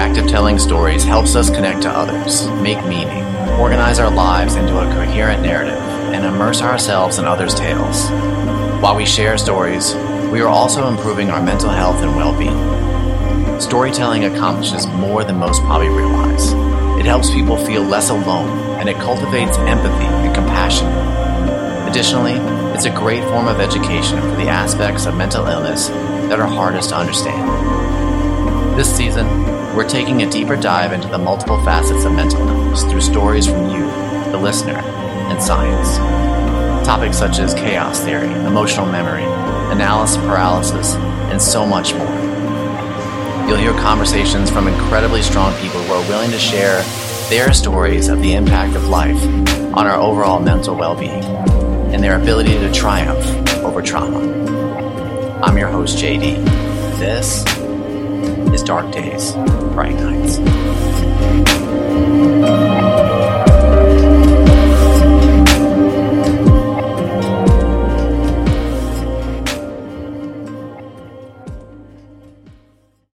Act of telling stories helps us connect to others, make meaning, organize our lives into a coherent narrative, and immerse ourselves in others' tales. While we share stories, we are also improving our mental health and well being. Storytelling accomplishes more than most probably realize. It helps people feel less alone, and it cultivates empathy and compassion. Additionally, it's a great form of education for the aspects of mental illness that are hardest to understand. This season, we're taking a deeper dive into the multiple facets of mental illness through stories from you, the listener, and science. Topics such as chaos theory, emotional memory, analysis paralysis, and so much more. You'll hear conversations from incredibly strong people who are willing to share their stories of the impact of life on our overall mental well being and their ability to triumph over trauma. I'm your host, JD. This is Dark Days, Bright Nights.